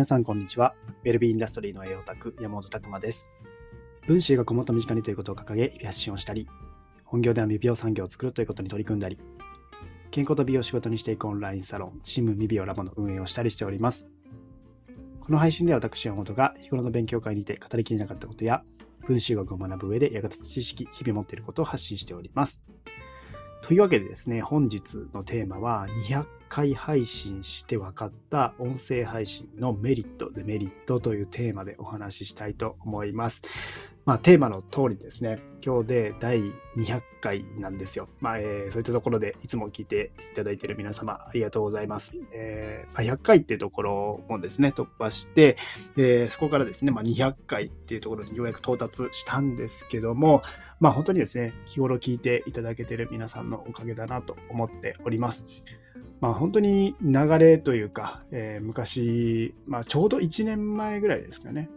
皆さんこんにちは。ウェルビーインダストリーの栄養タク山本拓馬です。分子がもっと身近にということを掲げ、発信をしたり、本業では未病産業を作るということに取り組んだり、健康と美容を仕事にしていくオンラインサロン、シム未病ラボの運営をしたりしております。この配信では私山本が日頃の勉強会にて語りきれなかったことや、分子学を学ぶ上で役立つ知識、日々持っていることを発信しております。というわけでですね、本日のテーマは200回配信して分かった音声配信のメリット、デメリットというテーマでお話ししたいと思います。まあ、テーマの通りですね、今日で第200回なんですよ。まあえー、そういったところでいつも聞いていただいている皆様、ありがとうございます。えー、100回っていうところもですね、突破して、えー、そこからですね、まあ、200回っていうところにようやく到達したんですけども、まあ本当にですね、日頃聞いていただけている皆さんのおかげだなと思っております。まあ本当に流れというか、えー、昔、まあちょうど1年前ぐらいですかね。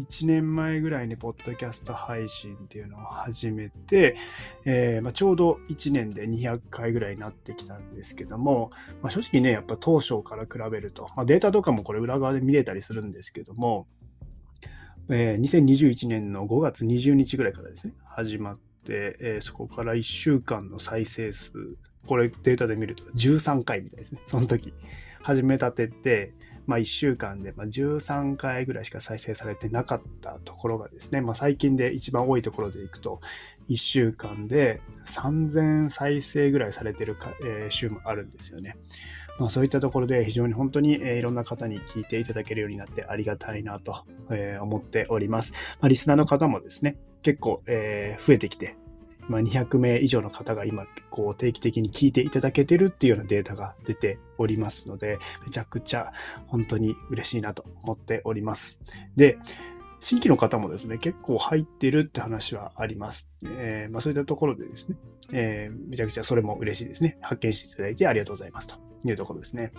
1年前ぐらいにポッドキャスト配信っていうのを始めて、えー、まあ、ちょうど1年で200回ぐらいになってきたんですけども、まあ、正直ね、やっぱ当初から比べると、まあ、データとかもこれ裏側で見れたりするんですけども、えー、2021年の5月20日ぐらいからですね、始まって、えー、そこから1週間の再生数、これデータで見ると13回みたいですね。その時、始めたてって、まあ、1週間で13回ぐらいしか再生されてなかったところがですね、まあ、最近で一番多いところでいくと、1週間で3000再生ぐらいされてる、週もあるんですよね。まあ、そういったところで非常に本当に、いろんな方に聞いていただけるようになってありがたいなと、思っております。まあ、リスナーの方もですね、結構、増えてきて、まあ、200名以上の方が今こう定期的に聞いていただけてるっていうようなデータが出ておりますので、めちゃくちゃ本当に嬉しいなと思っております。で、新規の方もですね、結構入ってるって話はあります。えー、まあ、そういったところでですね、えー、めちゃくちゃそれも嬉しいですね。発見していただいてありがとうございますというところですね。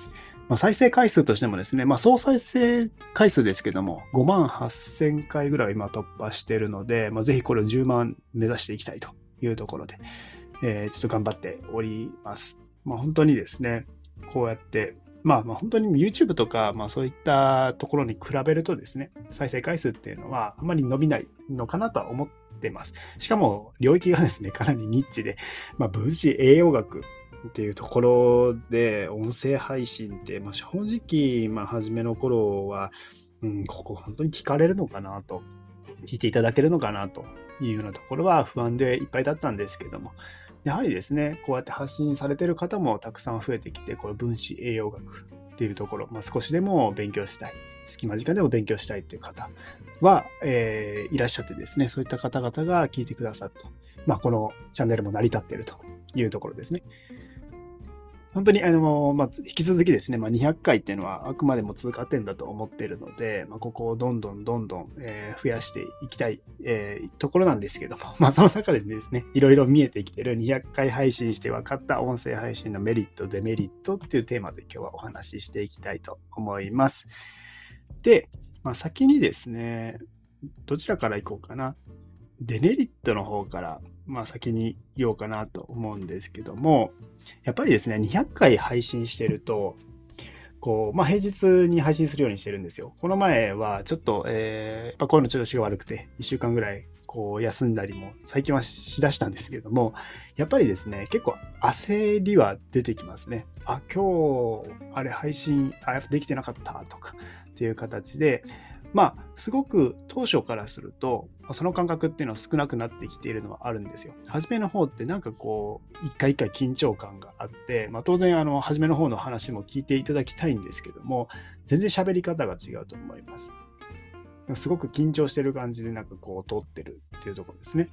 まあ、再生回数としてもですね、まあ、総再生回数ですけども、5万8000回ぐらい今突破しているので、まあ、ぜひこれを10万目指していきたいというところで、えー、ちょっと頑張っております。まあ、本当にですね、こうやってまあ、まあ本当に YouTube とか、まあ、そういったところに比べるとですね、再生回数っていうのはあまり伸びないのかなとは思ってます。しかも領域がですね、かなりニッチで、まあ、分子栄養学っていうところで音声配信って、まあ、正直、まあ、初めの頃は、うん、ここ本当に聞かれるのかなと、聞いていただけるのかなというようなところは不安でいっぱいだったんですけども、やはりですね、こうやって発信されてる方もたくさん増えてきて、この分子栄養学っていうところ、まあ、少しでも勉強したい、隙間時間でも勉強したいっていう方は、えー、いらっしゃってですね、そういった方々が聞いてくださった。まあ、このチャンネルも成り立っているというところですね。本当にあの、まあ、引き続きですね、まあ、200回っていうのはあくまでも通過点だと思っているので、まあ、ここをどんどんどんどん、えー、増やしていきたい、えー、ところなんですけども、まあ、その中でですね、いろいろ見えてきてる200回配信して分かった音声配信のメリット、デメリットっていうテーマで今日はお話ししていきたいと思います。で、まあ、先にですね、どちらからいこうかな。デメリットの方からまあ、先に言おうかなと思うんですけども、やっぱりですね、200回配信してると、こう、まあ、平日に配信するようにしてるんですよ。この前はちょっと、えー、やっぱ声の調子が悪くて、1週間ぐらい、こう、休んだりも、最近はしだしたんですけども、やっぱりですね、結構焦りは出てきますね。あ、今日、あれ配信、あ、やっぱできてなかったとか、っていう形で、まあ、すごく当初からすると、その感覚っていうのは少なくなってきているのはあるんですよ。初めの方ってなんかこう、一回一回緊張感があって、まあ、当然、あの、初めの方の話も聞いていただきたいんですけども、全然喋り方が違うと思います。すごく緊張してる感じでなんかこう通ってるっていうところですね。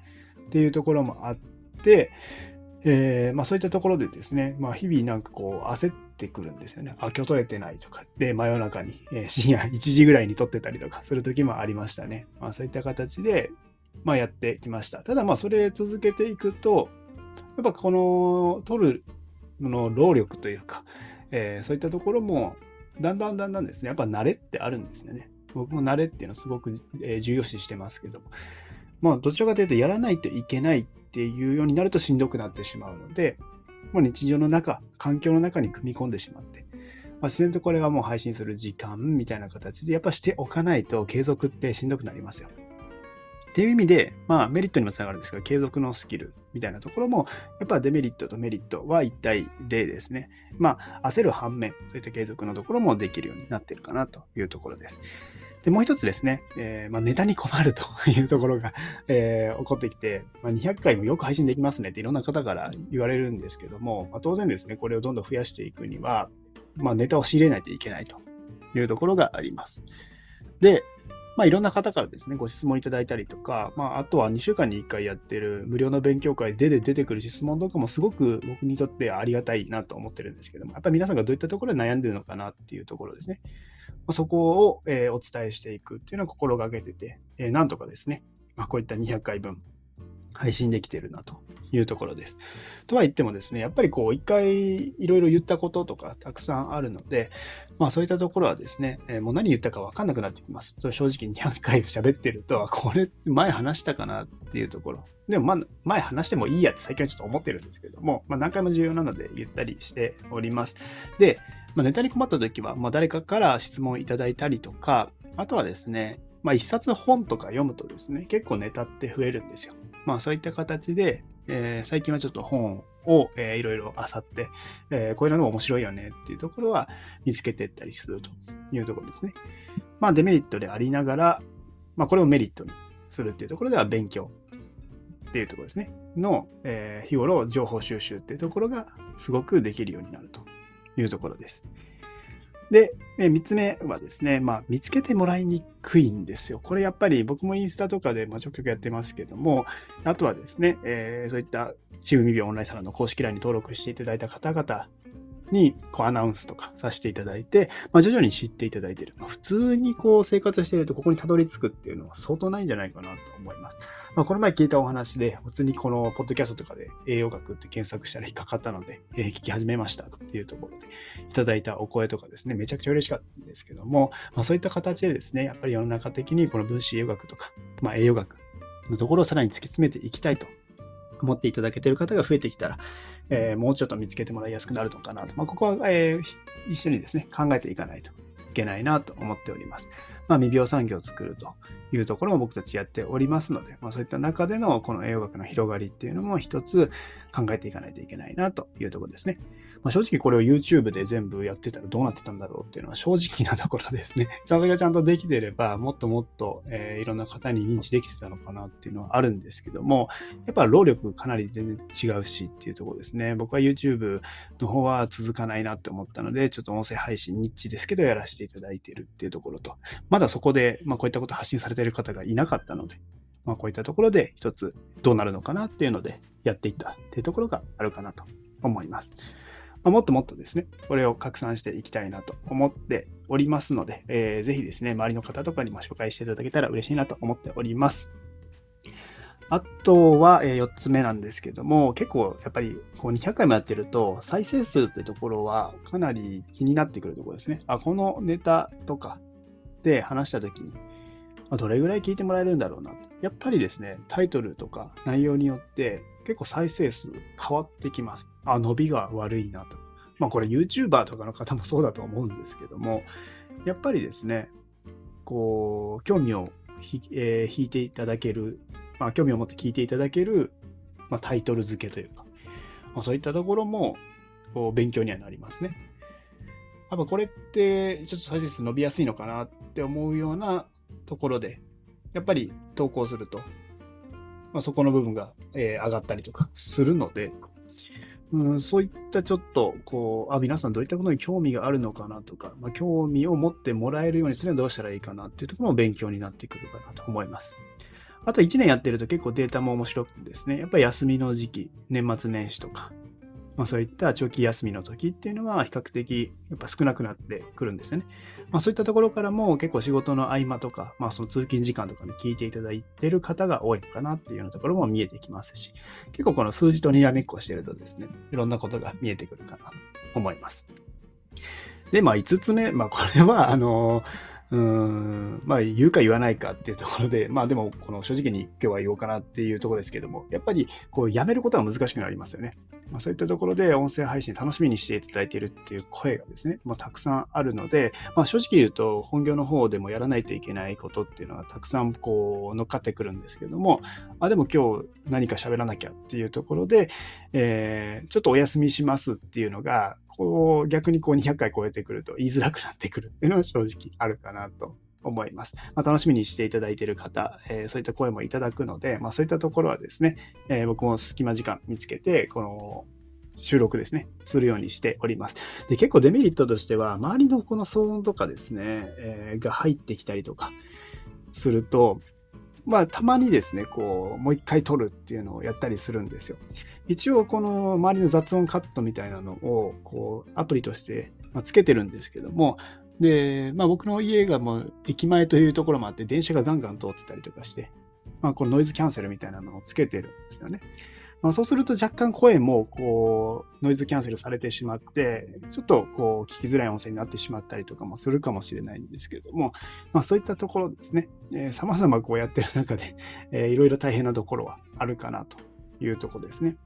っていうところもあって、えー、まあ、そういったところでですね、まあ、日々なんかこう焦ってくるんですよね。あ、今日取れてないとかで、真夜中に、えー、深夜1時ぐらいに撮ってたりとかする時もありましたね。まあ、そういった形で、まあ、やってきました。ただまあそれ続けていくと、やっぱこの撮るの労力というか、えー、そういったところもだんだんだんだんですね、やっぱ慣れってあるんですよね。僕も慣れっていうのすごく重要視してますけども。まあどちらかというとやらないといけないっていうようになるとしんどくなってしまうので、もう日常の中、環境の中に組み込んでしまって、まあ、自然とこれはもう配信する時間みたいな形でやっぱしておかないと継続ってしんどくなりますよ。っていう意味で、まあ、メリットにもつながるんですけど、継続のスキルみたいなところも、やっぱデメリットとメリットは一体でですね、まあ、焦る反面、そういった継続のところもできるようになってるかなというところです。で、もう一つですね、えー、まあ、ネタに困るというところが、えー、起こってきて、まあ、200回もよく配信できますねっていろんな方から言われるんですけども、まあ、当然ですね、これをどんどん増やしていくには、まあ、ネタを仕入れないといけないというところがあります。で、まあ、いろんな方からですね、ご質問いただいたりとか、まあ、あとは2週間に1回やってる無料の勉強会で出てくる質問とかもすごく僕にとってありがたいなと思ってるんですけども、やっぱり皆さんがどういったところで悩んでるのかなっていうところですね。まあ、そこを、えー、お伝えしていくっていうのを心がけてて、えー、なんとかですね、まあ、こういった200回分配信できてるなというところです。とは言ってもですね、やっぱりこう、一回いろいろ言ったこととかたくさんあるので、まあそういったところはですね、えー、もう何言ったかわかんなくなってきます。それ正直200回喋ってると、これ前話したかなっていうところ。でもまあ前話してもいいやって最近はちょっと思ってるんですけども、まあ何回も重要なので言ったりしております。で、まあ、ネタに困った時は、まあ誰かから質問いただいたりとか、あとはですね、まあ一冊本とか読むとですね、結構ネタって増えるんですよ。まあそういった形で、えー、最近はちょっと本を、えー、いろいろ漁って、えー、こういうのも面白いよねっていうところは見つけていったりするというところですね。まあデメリットでありながら、まあこれをメリットにするっていうところでは勉強っていうところですね。の、えー、日頃情報収集っていうところがすごくできるようになるというところです。で、3つ目はですね、まあ、見つけてもらいにくいんですよ。これやっぱり僕もインスタとかで、まあ、ちょくちょくやってますけども、あとはですね、えー、そういったチームミビオンラインサロンの公式 LINE に登録していただいた方々にこうアナウンスとかさせていただいて、まあ、徐々に知っていただいている。まあ、普通にこう生活しているとここにたどり着くっていうのは相当ないんじゃないかなと思います。まあ、この前聞いたお話で、普通にこのポッドキャストとかで栄養学って検索したら引っかかったので、えー、聞き始めましたっていうところでいただいたお声とかですね、めちゃくちゃ嬉しかったんですけども、まあ、そういった形でですね、やっぱり世の中的にこの分子栄養学とか、まあ、栄養学のところをさらに突き詰めていきたいと思っていただけている方が増えてきたら、えー、もうちょっと見つけてもらいやすくなるのかなと。まあ、ここは、えー、一緒にですね、考えていかないといけないなと思っております。まあ、未病産業を作るというところも僕たちやっておりますので、まあ、そういった中でのこの栄養学の広がりっていうのも一つ考えていかないといけないなというところですね。まあ、正直これを YouTube で全部やってたらどうなってたんだろうっていうのは正直なところですね。それがちゃんとできてれば、もっともっと、えー、いろんな方に認知できてたのかなっていうのはあるんですけども、やっぱ労力かなり全然違うしっていうところですね。僕は YouTube の方は続かないなって思ったので、ちょっと音声配信ニッチですけどやらせていただいているっていうところと、まだそこで、まあ、こういったこと発信されている方がいなかったので、まあ、こういったところで一つどうなるのかなっていうのでやっていったっていうところがあるかなと思います。まあ、もっともっとですね、これを拡散していきたいなと思っておりますので、えー、ぜひですね、周りの方とかにも紹介していただけたら嬉しいなと思っております。あとは、え4つ目なんですけども、結構やっぱりこう200回もやってると、再生数ってところはかなり気になってくるところですね。あ、このネタとかで話した時に、どれぐらい聞いてもらえるんだろうなと。やっぱりですね、タイトルとか内容によって結構再生数変わってきます。あ、伸びが悪いなと。まあこれ YouTuber とかの方もそうだと思うんですけども、やっぱりですね、こう、興味をひ、えー、引いていただける、まあ興味を持って聞いていただける、まあ、タイトル付けというか、まあ、そういったところもこう勉強にはなりますね。やっぱこれってちょっと再生数伸びやすいのかなって思うようなところで、やっぱり投稿すると、まあ、そこの部分が、えー、上がったりとかするので、うん、そういったちょっと、こう、あ、皆さんどういったことに興味があるのかなとか、まあ、興味を持ってもらえるようにするにはどうしたらいいかなっていうところも勉強になってくるかなと思います。あと1年やってると結構データも面白くてですね、やっぱり休みの時期、年末年始とか、まあ、そういった長期休みの時っていうのは比較的やっぱ少なくなってくるんですよね。まあ、そういったところからも結構仕事の合間とか、まあ、その通勤時間とかに聞いていただいてる方が多いのかなっていうようなところも見えてきますし、結構この数字とにらめっこしてるとですね、いろんなことが見えてくるかなと思います。で、まあ5つ目、まあこれはあのうーん、まあ言うか言わないかっていうところで、まあでもこの正直に今日は言おうかなっていうところですけども、やっぱりこうやめることは難しくなりますよね。まあ、そういったところで音声配信楽しみにしていただいているっていう声がですね、まあ、たくさんあるので、まあ、正直言うと本業の方でもやらないといけないことっていうのはたくさんこう乗っかってくるんですけども、あでも今日何か喋らなきゃっていうところで、えー、ちょっとお休みしますっていうのが、こう逆にこう200回超えてくると言いづらくなってくるっていうのは正直あるかなと思います。まあ、楽しみにしていただいている方、えー、そういった声もいただくので、まあ、そういったところはですね、えー、僕も隙間時間見つけて、この収録ですね、するようにしております。で、結構デメリットとしては、周りのこの騒音とかですね、えー、が入ってきたりとかすると、まあ、たまにですね、こう、もう一回撮るっていうのをやったりするんですよ。一応、この周りの雑音カットみたいなのを、こう、アプリとして、つけてるんですけども、で、まあ僕の家がもう駅前というところもあって、電車がガンガン通ってたりとかして、まあこのノイズキャンセルみたいなのをつけてるんですよね。まあ、そうすると若干声もこうノイズキャンセルされてしまって、ちょっとこう聞きづらい音声になってしまったりとかもするかもしれないんですけれども、まあそういったところですね、えー、様々こうやってる中で、えー、いろいろ大変なところはあるかなというところですね。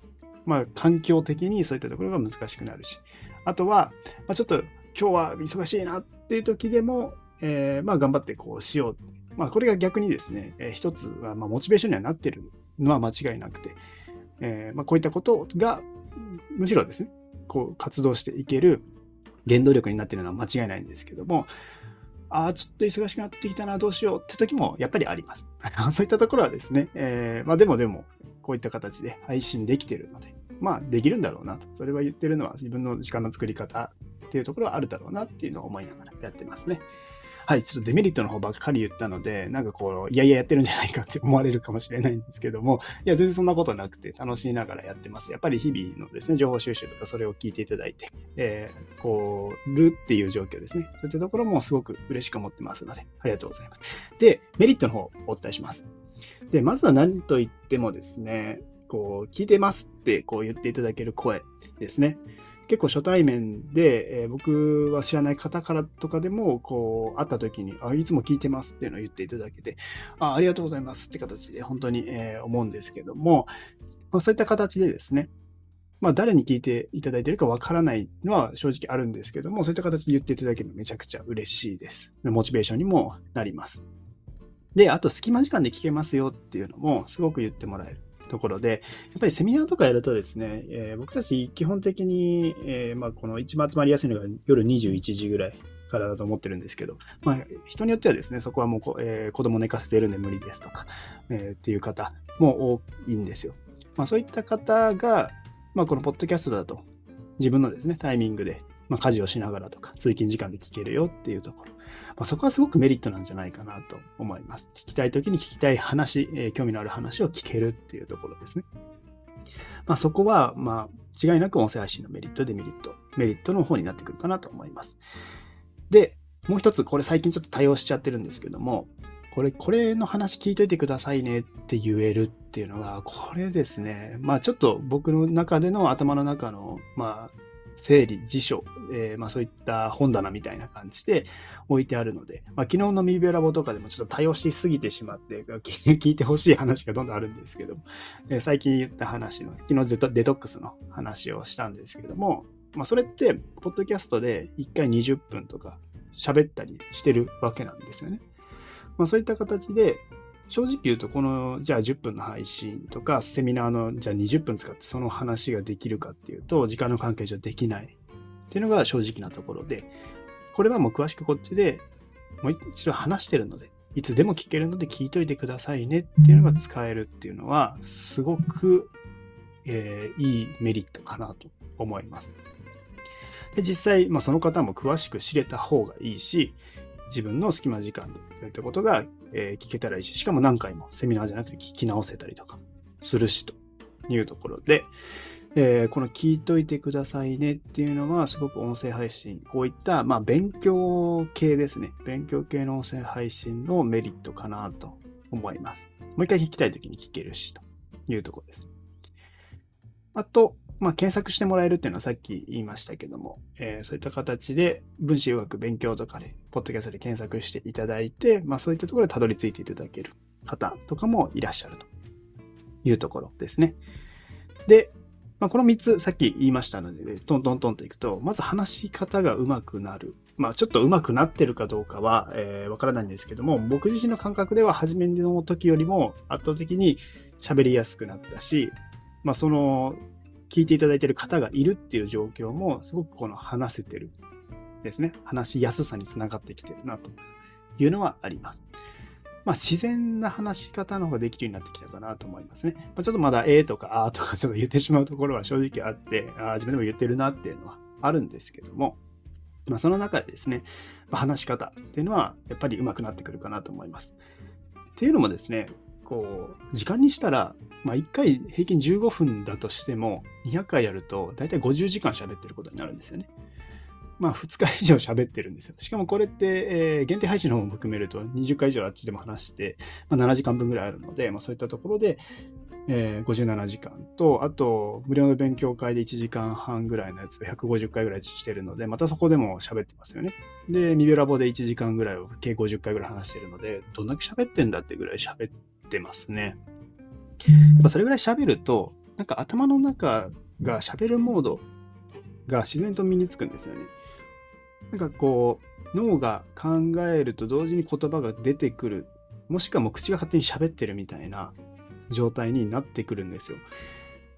まあ環境的にそういったところが難しくなるし、あとは、まあ、ちょっと今日は忙しいなっていう時でも、えー、まあ頑張ってこうしよう。まあこれが逆にですね、えー、一つはまあモチベーションにはなってるのは間違いなくて、えー、まあこういったことがむしろですね、こう活動していける原動力になっているのは間違いないんですけども、ああ、ちょっと忙しくなってきたな、どうしようって時もやっぱりあります。そういったところはですね、えー、まあでもでも、こういった形で配信できてるので、まあできるんだろうなと。それは言ってるのは自分の時間の作り方っていうところはあるだろうなっていうのを思いながらやってますね。はい、ちょっとデメリットの方ばっかり言ったので、なんかこう、いやいややってるんじゃないかって思われるかもしれないんですけども、いや、全然そんなことなくて楽しみながらやってます。やっぱり日々のですね、情報収集とかそれを聞いていただいて、えー、こう、るっていう状況ですね。そういったところもすごく嬉しく思ってますので、ありがとうございます。で、メリットの方をお伝えします。で、まずは何と言ってもですね、こう、聞いてますってこう言っていただける声ですね。結構初対面で、えー、僕は知らない方からとかでも、こう、会った時に、あ、いつも聞いてますっていうのを言っていただけて、あありがとうございますって形で本当に、えー、思うんですけども、まあ、そういった形でですね、まあ、誰に聞いていただいているかわからないのは正直あるんですけども、そういった形で言っていただけるのめちゃくちゃ嬉しいです。モチベーションにもなります。で、あと隙間時間で聞けますよっていうのもすごく言ってもらえる。ところで、やっぱりセミナーとかやるとですね、えー、僕たち基本的に、えー、まあ、この一番集まりやすいのが夜21時ぐらいからだと思ってるんですけど、まあ、人によってはですね、そこはもうこ、えー、子供寝かせてるんで無理ですとか、えー、っていう方も多いんですよ。まあ、そういった方が、まあ、このポッドキャストだと自分のですね、タイミングでまあ、家事をしながらとか、通勤時間で聞けるよっていうところ。まあ、そこはすごくメリットなんじゃないかなと思います。聞きたい時に聞きたい話、えー、興味のある話を聞けるっていうところですね。まあ、そこは、まあ、違いなく音声配信のメリット、デメリット、メリットの方になってくるかなと思います。で、もう一つ、これ最近ちょっと対応しちゃってるんですけども、これ、これの話聞いといてくださいねって言えるっていうのが、これですね、まあちょっと僕の中での頭の中の、まあ整理、辞書、えー、まあ、そういった本棚みたいな感じで置いてあるので、まあ、昨日のミーベラボとかでもちょっと多用しすぎてしまって、聞いてほしい話がどんどんあるんですけども、えー、最近言った話の、昨日デトックスの話をしたんですけども、まあ、それって、ポッドキャストで1回20分とか喋ったりしてるわけなんですよね。まあ、そういった形で、正直言うと、この、じゃあ10分の配信とか、セミナーの、じゃあ20分使ってその話ができるかっていうと、時間の関係上できないっていうのが正直なところで、これはもう詳しくこっちでもう一度話してるので、いつでも聞けるので聞いといてくださいねっていうのが使えるっていうのは、すごく、えー、いいメリットかなと思います。で実際、まあ、その方も詳しく知れた方がいいし、自分の隙間時間でそういったことが、えー、聞けたらいいし、しかも何回もセミナーじゃなくて聞き直せたりとかするしというところで、えー、この聞いといてくださいねっていうのはすごく音声配信、こういった、まあ、勉強系ですね。勉強系の音声配信のメリットかなと思います。もう一回聞きたいときに聞けるしというところです。あと、まあ、検索してもらえるっていうのはさっき言いましたけども、えー、そういった形で分子予学勉強とかで、ポッドキャストで検索していただいて、まあ、そういったところでたどり着いていただける方とかもいらっしゃるというところですね。で、まあ、この3つさっき言いましたので、トントントンといくと、まず話し方が上手くなる。まあ、ちょっと上手くなってるかどうかは、えー、わからないんですけども、僕自身の感覚では初めの時よりも圧倒的に喋りやすくなったし、まあ、その、聞いていただいている方がいるっていう状況も、すごくこの話せてるですね。話しやすさにつながってきてるなというのはあります。まあ、自然な話し方の方ができるようになってきたかなと思いますね。まあ、ちょっとまだええとかあーとかちょっと言ってしまうところは正直あって、あ自分でも言ってるなっていうのはあるんですけども、まあ、その中でですね、ま、話し方っていうのはやっぱり上手くなってくるかなと思います。っていうのもですね、こう、時間にしたら、まあ、1回平均15分だとしても、200回やると、だいたい50時間喋ってることになるんですよね。まあ、2日以上喋ってるんですよ。しかもこれって、えー、限定配信の方も含めると20回以上あっちでも話して、まあ、7時間分ぐらいあるので、まあ、そういったところで、えー、57時間と、あと、無料の勉強会で1時間半ぐらいのやつを150回ぐらいしてるので、またそこでも喋ってますよね。で、ミビラボで1時間ぐらいを計50回ぐらい話してるので、どんだけ喋ってんだってぐらい喋ってますね。やっぱそれぐらい喋ると、なんか頭の中が喋るモードが自然と身につくんですよね。なんかこう、脳が考えると同時に言葉が出てくる、もしくはもう口が勝手に喋ってるみたいな状態になってくるんですよ。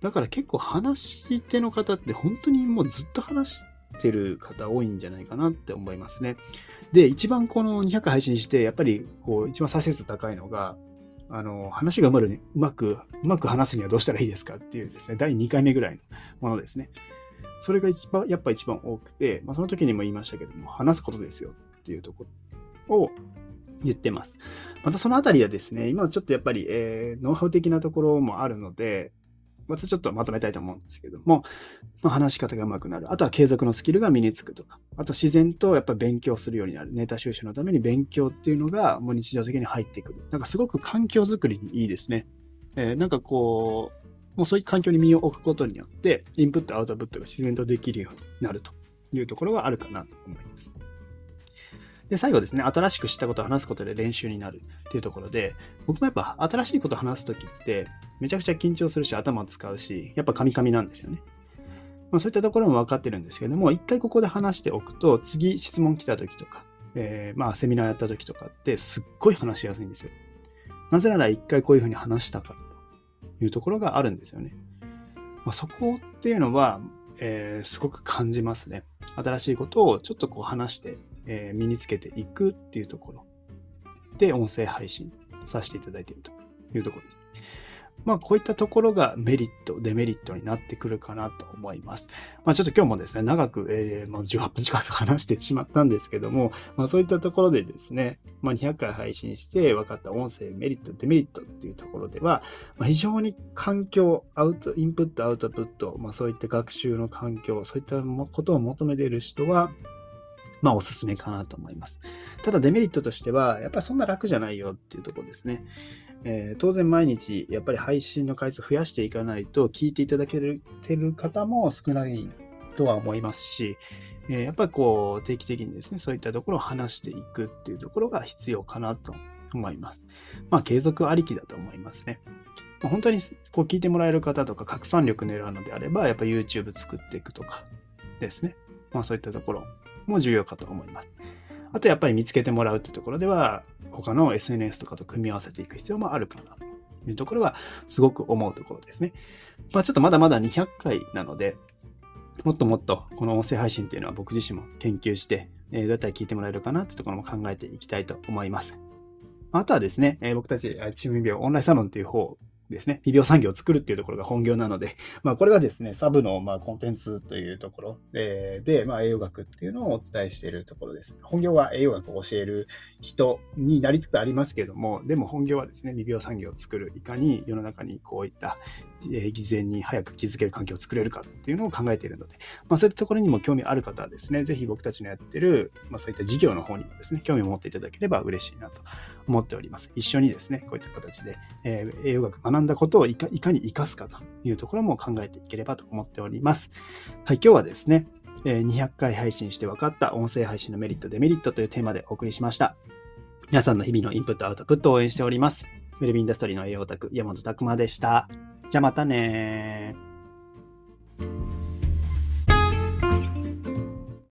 だから結構話し手の方って本当にもうずっと話してる方多いんじゃないかなって思いますね。で、一番この200配信して、やっぱりこう一番再生数高いのが、あの、話がうまうまく、うまく話すにはどうしたらいいですかっていうですね、第2回目ぐらいのものですね。それが一番、やっぱ一番多くて、まあ、その時にも言いましたけども、話すことですよっていうところを言ってます。またそのあたりはですね、今ちょっとやっぱり、えー、ノウハウ的なところもあるので、またちょっとまとめたいと思うんですけども、まあ、話し方が上手くなる。あとは継続のスキルが身につくとか、あと自然とやっぱ勉強するようになる。ネタ収集のために勉強っていうのがもう日常的に入ってくる。なんかすごく環境づくりにいいですね。えー、なんかこう、もうそういう環境に身を置くことによって、インプット、アウトプットが自然とできるようになるというところがあるかなと思います。で、最後ですね、新しく知ったことを話すことで練習になるっていうところで、僕もやっぱ新しいことを話すときって、めちゃくちゃ緊張するし、頭を使うし、やっぱカミカミなんですよね。まあ、そういったところも分かってるんですけども、一回ここで話しておくと、次質問来たときとか、えー、まあセミナーやったときとかって、すっごい話しやすいんですよ。なぜなら一回こういうふうに話したからというところがあるんですよね。まあ、そこっていうのは、えー、すごく感じますね。新しいことをちょっとこう話して、えー、身につけていくっていうところで音声配信させていただいているというところです。まあ、こういったところがメリット、デメリットになってくるかなと思います。まあ、ちょっと今日もですね、長く、えー、もう18分近く話してしまったんですけども、まあ、そういったところでですね、まあ、200回配信して分かった音声メリット、デメリットっていうところでは、まあ、非常に環境、アウト、インプット、アウトプット、まあ、そういった学習の環境、そういったことを求めている人は、まあおすすめかなと思います。ただデメリットとしては、やっぱりそんな楽じゃないよっていうところですね。えー、当然毎日やっぱり配信の回数増やしていかないと聞いていただけてる方も少ないとは思いますし、えー、やっぱりこう定期的にですね、そういったところを話していくっていうところが必要かなと思います。まあ継続ありきだと思いますね。本当にこう聞いてもらえる方とか拡散力狙うのであれば、やっぱ YouTube 作っていくとかですね。まあそういったところも重要かと思います。あとやっぱり見つけてもらうっていうところでは、他の SNS とかと組み合わせていく必要もあるかなというところはすごく思うところですね。まあちょっとまだまだ200回なので、もっともっとこの音声配信っていうのは僕自身も研究して、え、どうやったら聞いてもらえるかなってところも考えていきたいと思います。あとはですね、え、僕たちチームビオオンラインサロンっていう方ですね、微病産業を作るっていうところが本業なので、まあ、これはですね、サブのまあコンテンツというところで、でまあ、栄養学っていうのをお伝えしているところです。本業は栄養学を教える人になりつつありますけれども、でも本業はですね、未病産業を作る、いかに世の中にこういった、え偽善に早く気づける環境を作れるかっていうのを考えているので、まあ、そういったところにも興味ある方はですね、ぜひ僕たちのやってる、まあ、そういった事業の方にもですね、興味を持っていただければ嬉しいなと思っております。一緒にですね、こういった形で、えー、栄養学学んだことをいかいかに活かすかというところも考えていければと思っております。はい、今日はですね、200回配信して分かった音声配信のメリット、デメリットというテーマでお送りしました。皆さんの日々のインプット、アウトプットを応援しております。ウェルビンダストリーの栄養オタク、山本拓馬でした。じゃあまたね